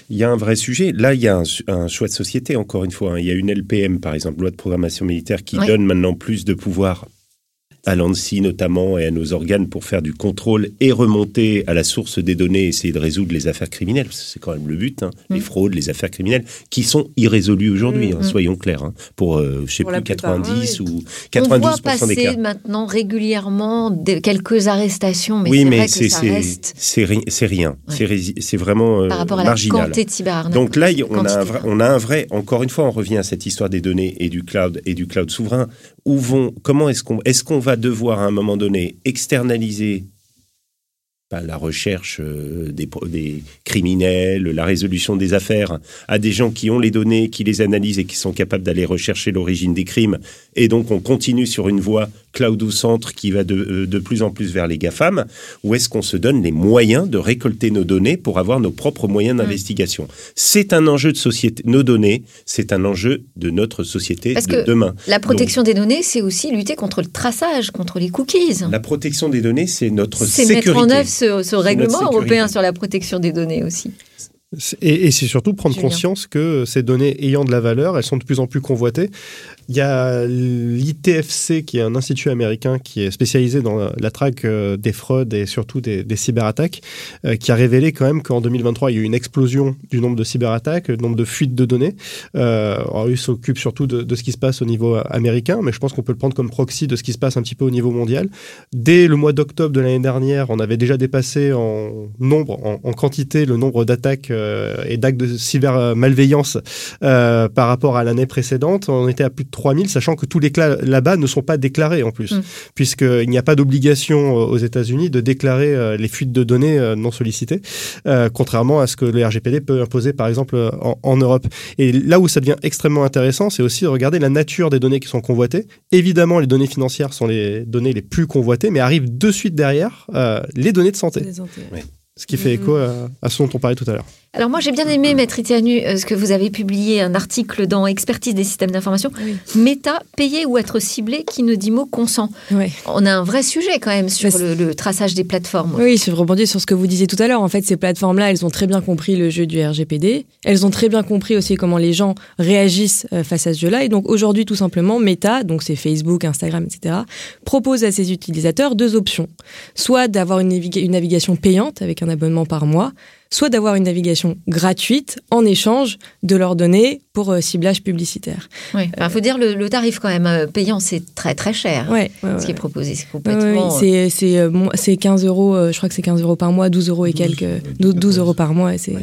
Il y a un vrai sujet. Là, il y a un, choix de société, encore une fois. Hein. Il y a une LPM, par exemple, loi de programmation militaire, qui donne maintenant plus de pouvoir à l'ANSI notamment et à nos organes pour faire du contrôle et remonter à la source des données, essayer de résoudre les affaires criminelles. C'est quand même le but, hein. les mm. fraudes, les affaires criminelles, qui sont irrésolues aujourd'hui, mm, hein, mm. soyons clairs, hein. pour, euh, je sais plus, 90 ou 92% On voit passer maintenant régulièrement quelques arrestations, mais oui, mais c'est C'est rien, c'est vraiment euh, Par rapport à marginal. La Donc là, on a, un vrai, on a un vrai, encore une fois, on revient à cette histoire des données et du cloud et du cloud souverain. Où vont, comment est-ce qu'on est qu'on va devoir à un moment donné externaliser la recherche euh, des, des, criminels, la résolution des affaires à des gens qui ont les données, qui les analysent et qui sont capables d'aller rechercher l'origine des crimes. Et donc on continue sur une voie cloud ou centre qui va de, euh, de, plus en plus vers les GAFAM, ou est-ce qu'on se donne les moyens de récolter nos données pour avoir nos propres moyens d'investigation C'est un enjeu de société. Nos données, c'est un enjeu de notre société Parce de que demain. La protection des données, c'est aussi lutter contre le traçage, contre les cookies. La protection des données, c'est notre sécurité. C'est mettre en œuvre ce, règlement européen sur la protection des données aussi. Et, c'est surtout prendre conscience que ces données ayant de la valeur, elles sont de plus en plus convoitées. Il y a l'ITFC, qui est un institut américain qui est spécialisé dans la, traque euh, des fraudes et surtout des, cyberattaques, euh, qui a révélé quand même qu'en 2023, il y a eu une explosion du nombre de cyberattaques, le nombre de fuites de données. Euh, alors, il s'occupe surtout de, ce qui se passe au niveau américain, mais je pense qu'on peut le prendre comme proxy de ce qui se passe un petit peu au niveau mondial. Dès le mois d'octobre de l'année dernière, on avait déjà dépassé en nombre, en, quantité, le nombre d'attaques euh, et d'actes de cyber-malveillance euh, par rapport à l'année précédente. On était à plus de 3000, sachant que tous les cas là-bas ne sont pas déclarés en plus, Mm. puisqu'il n'y a pas d'obligation euh, aux États-Unis de déclarer euh, les fuites de données euh, non sollicitées, euh, contrairement à ce que le RGPD peut imposer par exemple en, en Europe. Et là où ça devient extrêmement intéressant, c'est aussi de regarder la nature des données qui sont convoitées. Évidemment, les données financières sont les données les plus convoitées, mais arrivent de suite derrière euh, les données de santé. Ce qui fait écho à, à ce dont on parlait tout à l'heure. Alors moi j'ai bien aimé, Maître Itianu, euh, ce que vous avez publié, un article dans Expertise des systèmes d'information. Oui. Méta, payer ou être ciblé, qui ne dit mot consent. Ouais. On a un vrai sujet quand même sur le, le traçage des plateformes. Oui, je rebondis sur ce que vous disiez tout à l'heure. En fait, ces plateformes-là, elles ont très bien compris le jeu du RGPD. Elles ont très bien compris aussi comment les gens réagissent euh, face à ce jeu-là. Et donc aujourd'hui, tout simplement, Meta, donc c'est Facebook, Instagram, etc., propose à ses utilisateurs deux options. Soit d'avoir une, navig- une navigation payante avec un abonnement par mois, soit d'avoir une navigation gratuite en échange de leurs données pour euh, ciblage publicitaire. Il faut dire le, le tarif quand même euh, payant, c'est très très cher. Ouais, ouais, Ce qui est proposé, c'est Ouais, ouais, complètement. euh, c'est c'est euh, mo- c'est 15 euros, euh, je crois que c'est 15 euros par mois, 12 euros et quelques, euh, 12, 12 euros par mois. c'est-.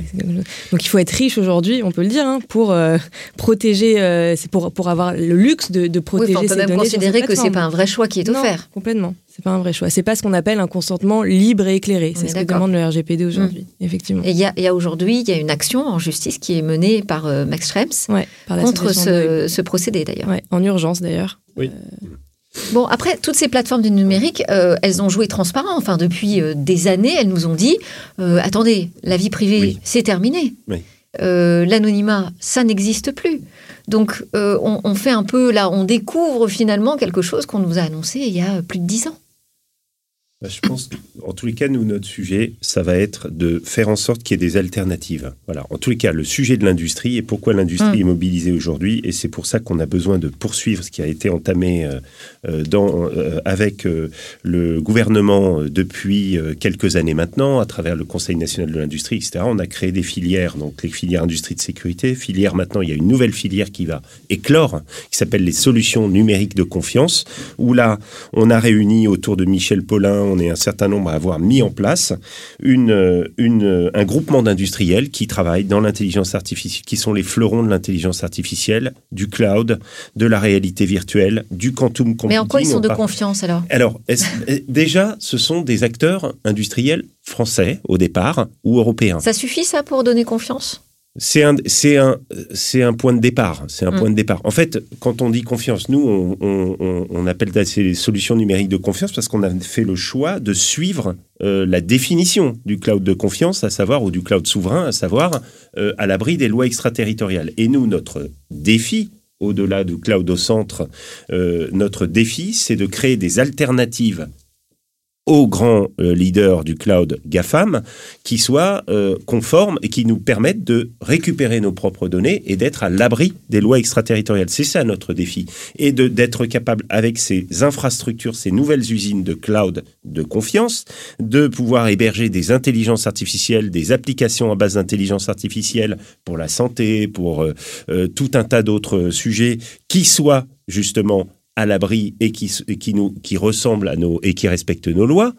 Donc il faut être riche aujourd'hui, on peut le dire, hein, pour euh, protéger, euh, c'est pour, pour avoir le luxe de, de oui, protéger enfin, on peut même données. ces considérer que c'est pas un vrai choix qui est Non, offert. Complètement, c'est pas un vrai choix. C'est pas ce qu'on appelle un consentement libre et éclairé. C'est ce que demande le RGPD aujourd'hui, effectivement. Et il y a, aujourd'hui, il y a une action en justice qui est menée par euh, Max Schrems Ouais, par contre ce, ce procédé d'ailleurs. Ouais, en urgence d'ailleurs. Bon, après, toutes ces plateformes du numérique, euh, elles ont joué transparent. Enfin, depuis euh, des années, elles nous ont dit euh, attendez, la vie privée, Oui. c'est terminé. Oui. Euh, L'anonymat, ça n'existe plus. Donc, euh, on, on fait un peu, là, on découvre finalement quelque chose qu'on nous a annoncé il y a plus de dix ans. Bah, Je pense qu'en tous les cas, nous, notre sujet, ça va être de faire en sorte qu'il y ait des alternatives. Voilà. En tous les cas, le sujet de l'industrie et pourquoi l'industrie Mm. est mobilisée aujourd'hui. Et c'est pour ça qu'on a besoin de poursuivre ce qui a été entamé euh, euh, dans, euh, avec euh, le gouvernement depuis quelques années maintenant, à travers le Conseil national de l'industrie, etc. On a créé des filières, donc les filières industrie de sécurité. Filière, maintenant, il y a une nouvelle filière qui va éclore, qui s'appelle les solutions numériques de confiance, où là, on a réuni autour de Michel Paulin, on est un certain nombre à avoir mis en place une, euh, une, euh, un groupement d'industriels qui travaillent dans l'intelligence artificielle, qui sont les fleurons de l'intelligence artificielle, du cloud, de la réalité virtuelle, du quantum computing. Mais en quoi ils sont On de par- confiance alors? Alors, euh, déjà, ce sont des acteurs industriels français au départ ou européens. Ça suffit ça pour donner confiance? C'est un, c'est un, c'est un point de départ. C'est un Mm. point de départ. En fait, quand on dit confiance, nous, on, on- on- on appelle ça ces solutions numériques de confiance parce qu'on a fait le choix de suivre euh, la définition du cloud de confiance, à savoir, ou du cloud souverain, à savoir, euh, à l'abri des lois extraterritoriales. Et nous, notre défi, au-delà du cloud au centre, euh, notre défi, c'est de créer des alternatives aux grands euh, leaders du cloud GAFAM qui soient euh, conformes et qui nous permettent de récupérer nos propres données et d'être à l'abri des lois extraterritoriales. C'est ça notre défi. Et d'être capable, avec ces infrastructures, ces nouvelles usines de cloud de confiance, de pouvoir héberger des intelligences artificielles, des applications à base d'intelligence artificielle pour la santé, pour euh, euh, tout un tas d'autres sujets qui soient justement à l'abri et qui, qui nous qui ressemblent à nos et qui respectent nos lois,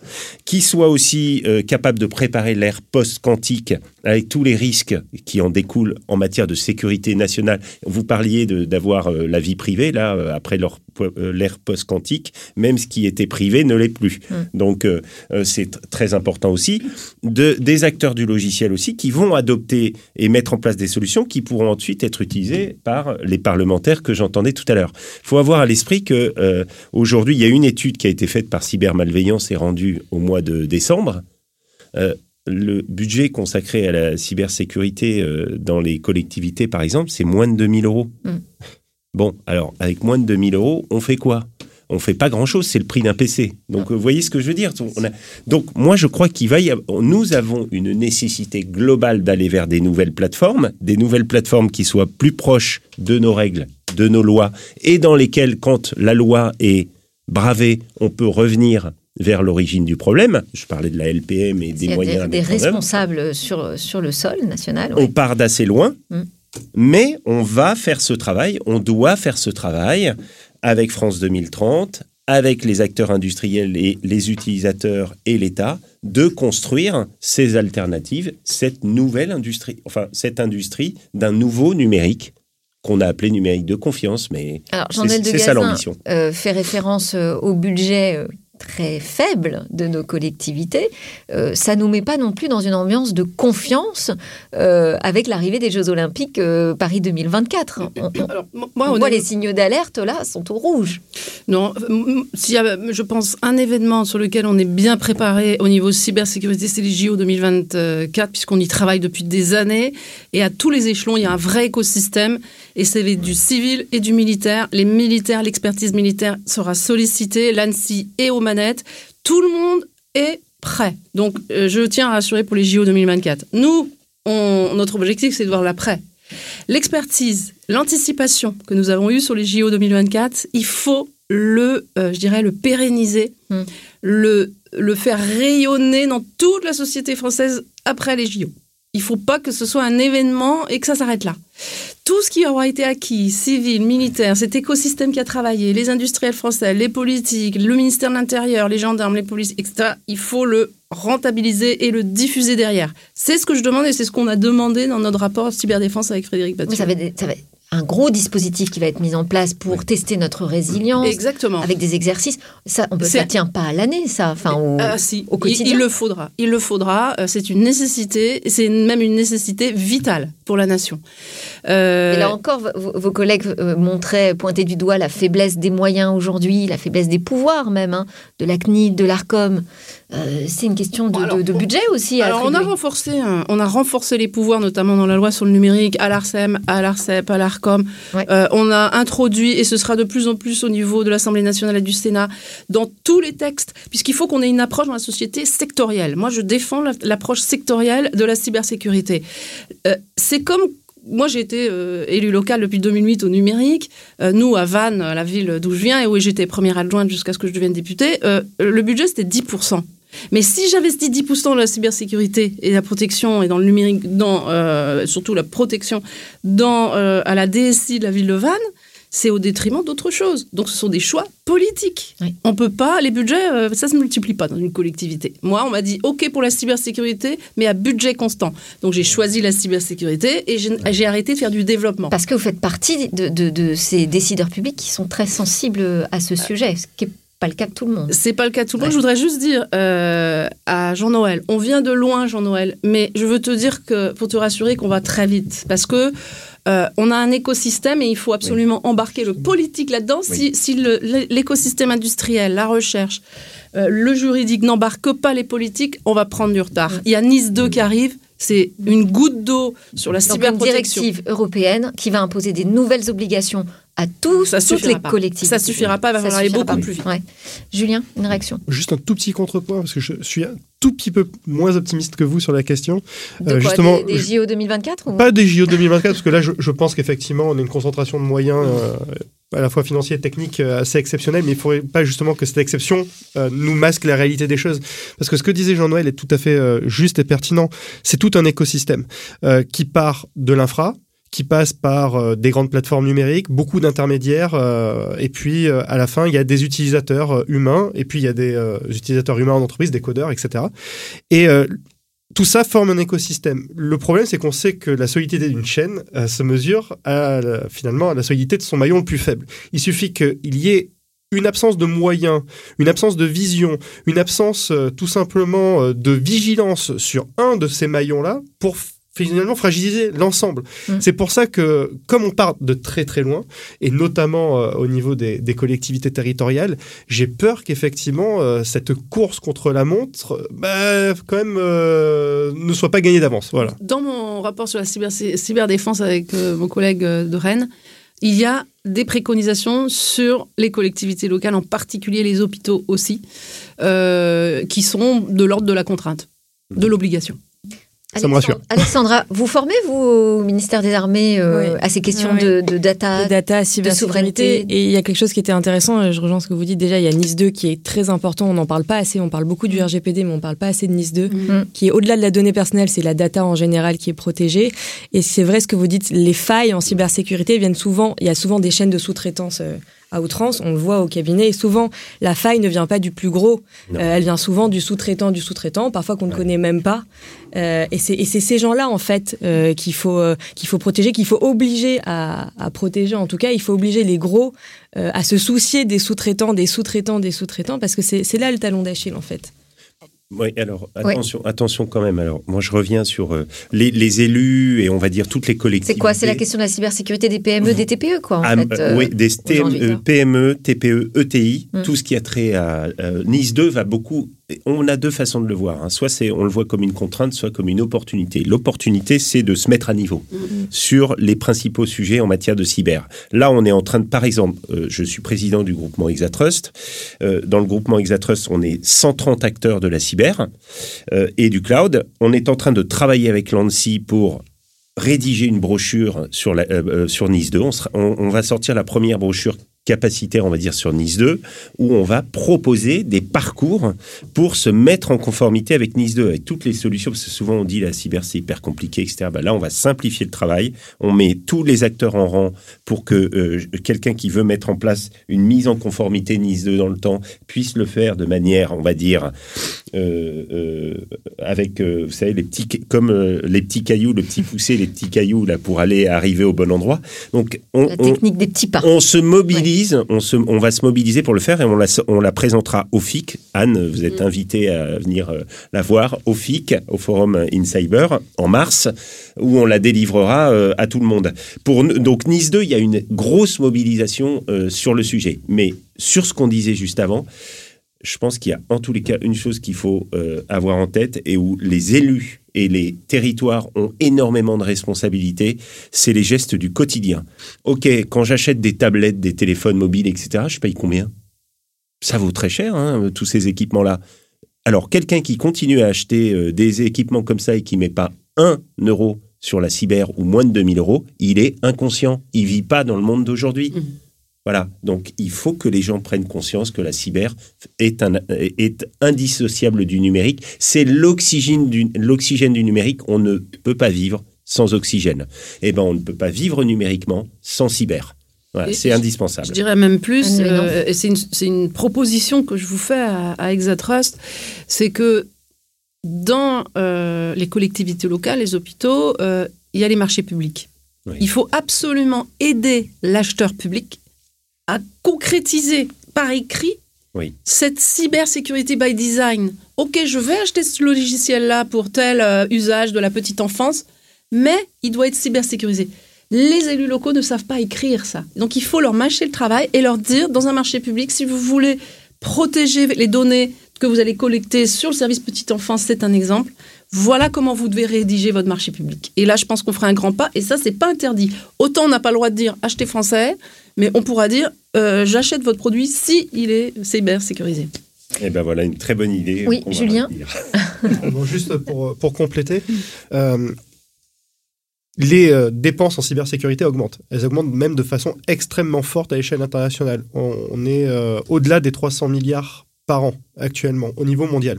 qui soit aussi euh, capable de préparer l'ère post-quantique avec tous les risques qui en découlent en matière de sécurité nationale. Vous parliez d'avoir euh, la vie privée là euh, après euh, l'ère post-quantique, même ce qui était privé ne l'est plus. Donc euh, c'est tr- très important aussi de des acteurs du logiciel aussi qui vont adopter et mettre en place des solutions qui pourront ensuite être utilisées par les parlementaires que j'entendais tout à l'heure. Il faut avoir à l'esprit que euh, aujourd'hui, il y a une étude qui a été faite par Cybermalveillance et rendue au mois de décembre. Euh, le budget consacré à la cybersécurité euh, dans les collectivités, par exemple, c'est moins de 2000 euros. Mm. Bon, alors, avec moins de 2000 euros, on fait quoi? On fait pas grand chose, c'est le prix d'un PC. Donc, vous voyez ce que je veux dire? On a- Donc, moi, je crois qu'il va y avoir... Nous avons une nécessité globale d'aller vers des nouvelles plateformes, des nouvelles plateformes qui soient plus proches de nos règles de nos lois et dans lesquels, quand la loi est bravée, on peut revenir vers l'origine du problème. Je parlais de la LPM et des Il y a moyens. des, responsables sur, sur le sol national. On part d'assez loin, Mm. mais on va faire ce travail, on doit faire ce travail avec France 2030, avec les acteurs industriels et les utilisateurs et l'État, de construire ces alternatives, cette nouvelle industrie, enfin cette industrie d'un nouveau numérique qu'on a appelé numérique de confiance, mais c'est ça l'ambition. euh, fait référence euh, au budget euh, très faible de nos collectivités. Euh, ça nous met pas non plus dans une ambiance de confiance euh, avec l'arrivée des Jeux Olympiques euh, Paris 2024. On, on- Alors, moi, on voit honnêtement- les signaux d'alerte là sont au rouge. Non, euh, s'il y a, je pense, un événement sur lequel on est bien préparé au niveau cybersécurité, c'est les JO 2024, puisqu'on y travaille depuis des années. Et à tous les échelons, il y a un vrai écosystème. Et c'est du civil et du militaire. Les militaires, l'expertise militaire sera sollicitée, l'ANSI et aux Tout le monde est prêt. Donc, euh, je tiens à rassurer pour les JO 2024. Nous, on- notre objectif, c'est de voir l'après. L'expertise, l'anticipation que nous avons eue sur les JO 2024, il faut le, euh, je dirais, le pérenniser, Mm. le, le faire rayonner dans toute la société française après les JO. Il faut pas que ce soit un événement et que ça s'arrête là. Tout ce qui aura été acquis, civil, militaire, cet écosystème qui a travaillé, les industriels français, les politiques, le ministère de l'Intérieur, les gendarmes, les policiers, etc., il faut le rentabiliser et le diffuser derrière. C'est ce que je demande et c'est ce qu'on a demandé dans notre rapport cyberdéfense avec Frédéric être un gros dispositif qui va être mis en place pour tester notre résilience Exactement. avec des exercices. Ça, on peut, ça tient pas à l'année, ça. Enfin, au- Ah, si. au Il- quotidien. Il, le faudra. Il le faudra. Euh, C'est une nécessité. C'est même une nécessité vitale pour la nation. Euh, Et là encore, vos, vos collègues euh, montraient, pointaient du doigt la faiblesse des moyens aujourd'hui, la faiblesse des pouvoirs même, hein, de la CNIL, de l'ARCOM. Euh, c'est une question de, Alors, de- de budget aussi. Alors on a renforcé, hein, on a renforcé les pouvoirs, notamment dans la loi sur le numérique, à l'Arcem, à l'Arcep, à l'Arcom. Ouais. Euh, on a introduit, et ce sera de plus en plus au niveau de l'Assemblée nationale et du Sénat, dans tous les textes, puisqu'il faut qu'on ait une approche dans la société sectorielle. Moi, je défends la- l'approche sectorielle de la cybersécurité. Euh, C'est comme moi, j'ai été euh, élu local depuis 2008 au numérique. Euh, nous, à Vannes, la ville d'où je viens et où j'étais première adjointe jusqu'à ce que je devienne députée, euh, le budget, c'était 10%. Mais si j'investis 10% dans la cybersécurité et la protection et dans le numérique, dans, euh, surtout la protection dans, euh, à la DSI de la ville de Vannes, c'est au détriment d'autres choses. Donc ce sont des choix politiques. Oui. On peut pas, les budgets, euh, ça se multiplie pas dans une collectivité. Moi, on m'a dit OK pour la cybersécurité, mais à budget constant. Donc j'ai choisi la cybersécurité et j'ai arrêté de faire du développement. Parce que vous faites partie de, de- de ces décideurs publics qui sont très sensibles à ce sujet, ce qui n'est pas le cas de tout le monde. C'est pas le cas de tout le monde. Je voudrais juste dire euh, à Jean-Noël, on vient de loin, Jean-Noël, mais je veux te dire que pour te rassurer qu'on va très vite, parce que euh, on a un écosystème et il faut absolument embarquer le politique là-dedans. Si, l'écosystème industriel, la recherche, euh, le juridique n'embarque pas les politiques, on va prendre du retard. Il y a Nice 2 qui arrive. C'est une goutte d'eau sur la Donc une cyberprotection. directive européenne qui va imposer des nouvelles obligations à tous, Ça toutes les pas. collectivités. Ça suffira pas, il va falloir aller beaucoup pas. plus vite. Ouais. Julien, une réaction Juste un tout petit contrepoint, parce que je suis un tout petit peu moins optimiste que vous sur la question. De Euh, quoi, justement, des, JO 2024 ou... Pas des JO 2024, parce que là, je, je pense qu'effectivement, on a une concentration de moyens euh, à la fois financiers et techniques euh, assez exceptionnelle, mais il ne faudrait pas justement que cette exception euh, nous masque la réalité des choses. Parce que ce que disait Jean-Noël est tout à fait euh, juste et pertinent. C'est tout un écosystème euh, qui part de l'infra, qui passe par euh, des grandes plateformes numériques, beaucoup d'intermédiaires, euh, et puis euh, à la fin, il y a des utilisateurs humains, et puis il y a des utilisateurs humains en entreprise, des codeurs, etc. Et tout ça forme un écosystème. Le problème, c'est qu'on sait que la solidité d'une chaîne euh, se mesure à, finalement à la solidité de son maillon le plus faible. Il suffit qu'il y ait une absence de moyens, une absence de vision, une absence euh, tout simplement euh, de vigilance sur un de ces maillons-là pour finalement fragiliser l'ensemble. Mm. C'est pour ça que, comme on part de très très loin, et notamment euh, au niveau des, des collectivités territoriales, j'ai peur qu'effectivement euh, cette course contre la montre, euh, bah, quand même, euh, ne soit pas gagnée d'avance. Voilà. Dans mon rapport sur la cyber- cyberdéfense avec mon collègue de Rennes, il y a des préconisations sur les collectivités locales, en particulier les hôpitaux aussi, qui sont de l'ordre de la contrainte, de l'obligation. Ça me rassure. Alexandra, vous formez, vous, au ministère des Armées, euh, Oui. à ces questions Oui. de, de data de data, cybersécurité. souveraineté. Et il y a quelque chose qui était intéressant, je rejoins ce que vous dites déjà, il y a NIS 2 qui est très important, on n'en parle pas assez, on parle beaucoup du RGPD, mais on parle pas assez de NIS 2, Mm. qui est au-delà de la donnée personnelle, c'est la data en général qui est protégée. Et c'est vrai ce que vous dites, les failles en cybersécurité viennent souvent, il y a souvent des chaînes de sous-traitance euh, à outrance, on le voit au cabinet, et souvent la faille ne vient pas du plus gros. Euh, elle vient souvent du sous-traitant, du sous-traitant, parfois qu'on ne connaît même pas. Euh, et c'est ces gens-là, en fait, euh, qu'il faut, euh, qu'il faut protéger, qu'il faut obliger à, à protéger. En tout cas, il faut obliger les gros euh, à se soucier des sous-traitants, des sous-traitants, des sous-traitants, parce que c'est là le talon d'Achille, en fait. Oui, alors attention, attention quand même. Alors, moi, je reviens sur euh, les, les élus et on va dire toutes les collectivités. C'est quoi? C'est la question de la cybersécurité des PME, des TPE, quoi, en Ah, fait. euh, oui, des. PME, TPE, ETI, tout ce qui a trait à euh, Nice 2 va beaucoup. On a deux façons de le voir. hein. Soit c'est, on le voit comme une contrainte, soit comme une opportunité. L'opportunité, c'est de se mettre à niveau sur les principaux sujets en matière de cyber. Là, on est en train de, par exemple, euh, je suis président du groupement Exatrust. Euh, dans le groupement Exatrust, on est 130 acteurs de la cyber euh, et du cloud. On est en train de travailler avec l'ANSI pour rédiger une brochure sur, la, euh, sur Nice 2. On, sera- on- on va sortir la première brochure capacitaire, on va dire, sur Nice 2, où on va proposer des parcours pour se mettre en conformité avec Nice 2, avec toutes les solutions, parce que souvent on dit la cyber c'est hyper compliqué, etc. Ben là, on va simplifier le travail, on met tous les acteurs en rang pour que euh, quelqu'un qui veut mettre en place une mise en conformité Nice 2 dans le temps puisse le faire de manière, on va dire, euh, euh, avec, vous savez, les petits, comme les petits cailloux, le petit poussé, les petits cailloux là pour aller arriver au bon endroit. Donc, on, La on- technique des petits pas. on se mobilise, on, se, on va se mobiliser pour le faire et on la, on la présentera au FIC. Anne, vous êtes invitée à venir euh, la voir au FIC, au Forum In Cyber, en mars, où on la délivrera euh, à tout le monde. Pour, donc Nice 2, il y a une grosse mobilisation euh, sur le sujet. Mais sur ce qu'on disait juste avant, je pense qu'il y a en tous les cas une chose qu'il faut euh, avoir en tête et où les élus et les territoires ont énormément de responsabilités, c'est les gestes du quotidien. Ok, quand j'achète des tablettes, des téléphones mobiles, etc., je paye combien? Ça vaut très cher, hein, tous ces équipements-là. Alors, quelqu'un qui continue à acheter euh, des équipements comme ça et qui met pas un euro sur la cyber ou moins de 2000 euros, il est inconscient. Il vit pas dans le monde d'aujourd'hui. Mhm. Voilà. Donc, il faut que les gens prennent conscience que la cyber est, un, est indissociable du numérique. C'est l'oxygène du, l'oxygène du numérique. On ne peut pas vivre sans oxygène. Eh ben, on ne peut pas vivre numériquement sans cyber. Voilà, c'est je- indispensable. Je dirais même plus, Lénan. euh, et c'est une, c'est une proposition que je vous fais à, à Exatrust, c'est que dans euh, les collectivités locales, les hôpitaux, euh, il y a les marchés publics. Oui. Il faut absolument aider l'acheteur public à concrétiser par écrit Oui. cette cybersécurité by design. Ok, je vais acheter ce logiciel-là pour tel euh, usage de la petite enfance, mais il doit être cybersécurisé. Les élus locaux ne savent pas écrire ça. Donc il faut leur mâcher le travail et leur dire, dans un marché public, si vous voulez protéger les données que vous allez collecter sur le service petite enfance, c'est un exemple. Voilà comment vous devez rédiger votre marché public. Et là, je pense qu'on fera un grand pas. Et ça, c'est pas interdit. Autant on n'a pas le droit de dire achetez français, mais on pourra dire euh, j'achète votre produit si il est cyber sécurisé. Eh ben voilà une très bonne idée. Oui, Julien. Bon, juste pour, pour compléter, euh, les euh, dépenses en cybersécurité augmentent. Elles augmentent même de façon extrêmement forte à l'échelle internationale. On, on est euh, au-delà des 300 milliards par an actuellement au niveau mondial.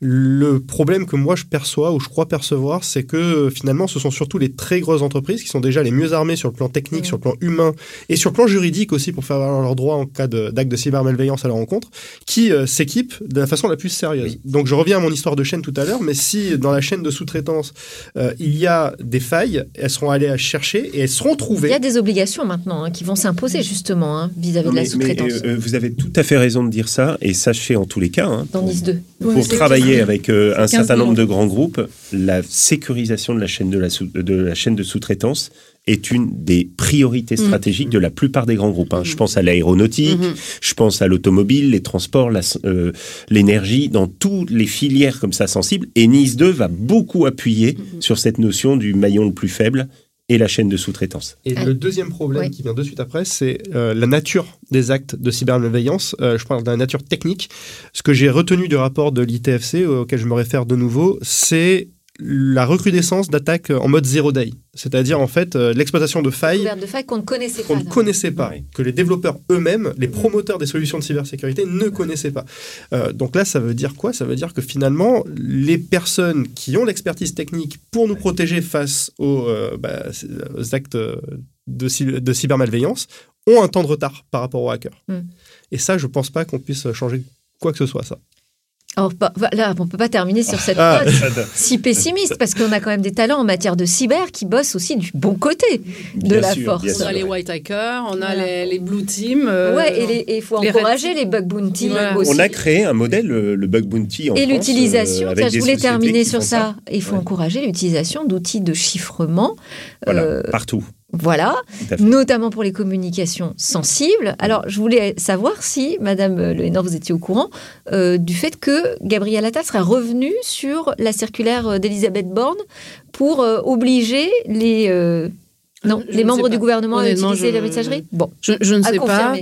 Le problème que moi je perçois ou je crois percevoir, c'est que euh, finalement ce sont surtout les très grosses entreprises qui sont déjà les mieux armées sur le plan technique, Mmh. sur le plan humain et sur le plan juridique aussi pour faire valoir leurs droits en cas de- d'acte de, cybermalveillance à leur rencontre, qui euh, s'équipent de la façon la plus sérieuse. Donc je reviens à mon histoire de chaîne tout à l'heure, mais si dans la chaîne de sous-traitance euh, il y a des failles, elles seront allées à chercher et elles seront Il trouvées. y a des obligations maintenant hein, qui vont s'imposer justement hein, vis-à-vis de la sous-traitance. euh, vous avez tout à fait raison de dire ça, et sachez en tous les cas, hein, dans Nice 2. pour travailler avec euh, un 15 certain nombre de grands groupes, la sécurisation de la chaîne de, la sous- de, la chaîne de sous-traitance est une des priorités Mm. stratégiques de la plupart des grands groupes. hein. Je pense à l'aéronautique, Mhm. je pense à l'automobile, les transports, euh, l'énergie, dans toutes les filières comme ça sensibles. Et Nice 2 va beaucoup appuyer sur cette notion du maillon le plus faible et la chaîne de sous-traitance. Et Ah. le deuxième problème qui vient de suite après, c'est euh, la nature des actes de cybermalveillance. Euh, je parle de la nature technique. Ce que j'ai retenu du rapport de l'ITFC, auquel je me réfère de nouveau, c'est la recrudescence d'attaques en mode zero day, c'est-à-dire en fait euh, l'exploitation de failles Ouverte de failles qu'on ne connaissait qu'on pas. ne connaissait pas, Ouais. que les développeurs eux-mêmes, les promoteurs des solutions de cybersécurité ne connaissaient pas. Euh, donc là, ça veut dire quoi? Ça veut dire que finalement, les personnes qui ont l'expertise technique pour nous protéger face aux, euh, bah, aux actes de, cy- de cybermalveillance ont un temps de retard par rapport aux hackers. Mm. Et ça, je pense pas qu'on puisse changer quoi que ce soit, ça. Oh, bah, voilà, on peut pas terminer sur cette Ah. note si pessimiste parce qu'on a quand même des talents en matière de cyber qui bossent aussi du bon côté de Bien la sûr, force. On a les white hackers, on a Voilà. les, les blue teams. euh, ouais, et il faut les encourager red les bug bounty aussi. On a créé un modèle, le, le bug bounty en et l'utilisation, euh, je voulais terminer sur ça. Il faut Ouais. encourager l'utilisation d'outils de chiffrement. Voilà, euh, partout. Voilà, notamment pour les communications sensibles. Alors, je voulais savoir si, Madame Le Hénor, vous étiez au courant euh, du fait que Gabriel Attal serait revenu sur la circulaire euh, d'Elisabeth Borne pour euh, obliger les, euh, non, Je les ne membres du gouvernement à utiliser je- la messagerie Bon, Je, je ne sais pas.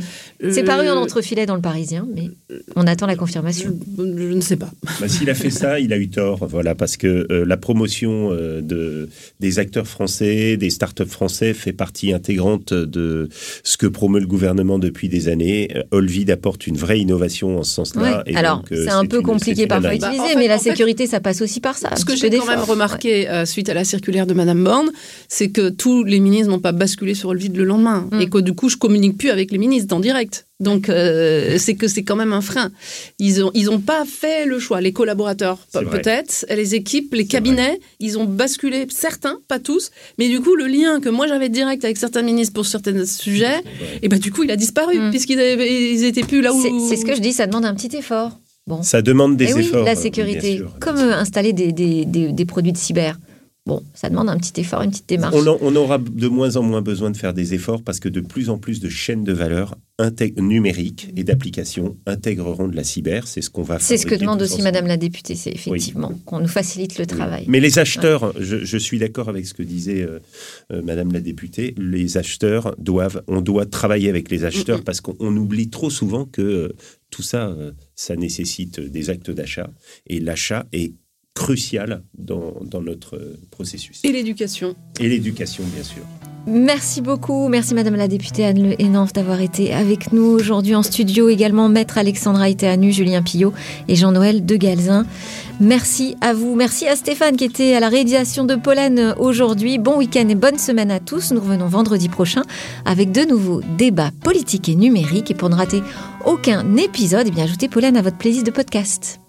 C'est paru en Euh, entrefilet dans le Parisien, mais on attend la confirmation. Je, je ne sais pas. Bah, S'il a fait ça, il a eu tort, voilà, parce que euh, la promotion euh, de, des acteurs français, des startups français, fait partie intégrante de ce que promeut le gouvernement depuis des années. Euh, Olvid apporte une vraie innovation en ce sens-là. Ouais. Alors, euh, c'est un peu une- compliqué parfois à. Bah, utiliser, en fait- mais la fait- sécurité, ça passe aussi par ça. Ce que j'ai quand même remarqué euh, suite à la circulaire de Madame Borne, c'est que tous les ministres n'ont pas basculé sur le vide le lendemain Mm. et que du coup je communique plus avec les ministres en direct. Donc euh, c'est que c'est quand même un frein. Ils ont ils ont pas fait le choix. Les collaborateurs peut-être, les équipes, les cabinets, ils ont basculé certains, pas tous, mais du coup le lien que moi j'avais direct avec certains ministres pour certains sujets, et ben du coup il a disparu Mm. puisqu'ils avaient- ils étaient plus là où. C'est ce que je dis, ça demande un petit effort. Bon. Ça demande des Eh oui, efforts. la euh, bien sécurité, sûr. comme installer des, des- des- des produits de cyber. Bon, ça demande un petit effort, une petite démarche. On, en- on aura de moins en moins besoin de faire des efforts parce que de plus en plus de chaînes de valeur numériques et d'applications intégreront de la cyber. C'est ce qu'on va C'est ce que demande aussi. Madame la députée, c'est effectivement qu'on nous facilite le Oui. travail. Mais les acheteurs, je, je suis d'accord avec ce que disait euh, euh, Madame la députée, les acheteurs doivent, on doit travailler avec les acheteurs Mm, parce qu'on on oublie trop souvent que euh, tout ça, ça nécessite des actes d'achat et l'achat est crucial dans, dans notre processus. Et l'éducation. Et l'éducation, bien sûr. Merci beaucoup. Merci Madame la députée Anne Le Hénanf d'avoir été avec nous aujourd'hui en studio. Également Maître Alexandra Iteanu, Julien Pillot et Jean-Noël De Galzin. Merci à vous. Merci à Stéphane qui était à la réalisation de Pollen aujourd'hui. Bon week-end et bonne semaine à tous. Nous revenons vendredi prochain avec de nouveaux débats politiques et numériques. Et pour ne rater aucun épisode, eh bien ajoutez Pollen à votre playlist de podcast.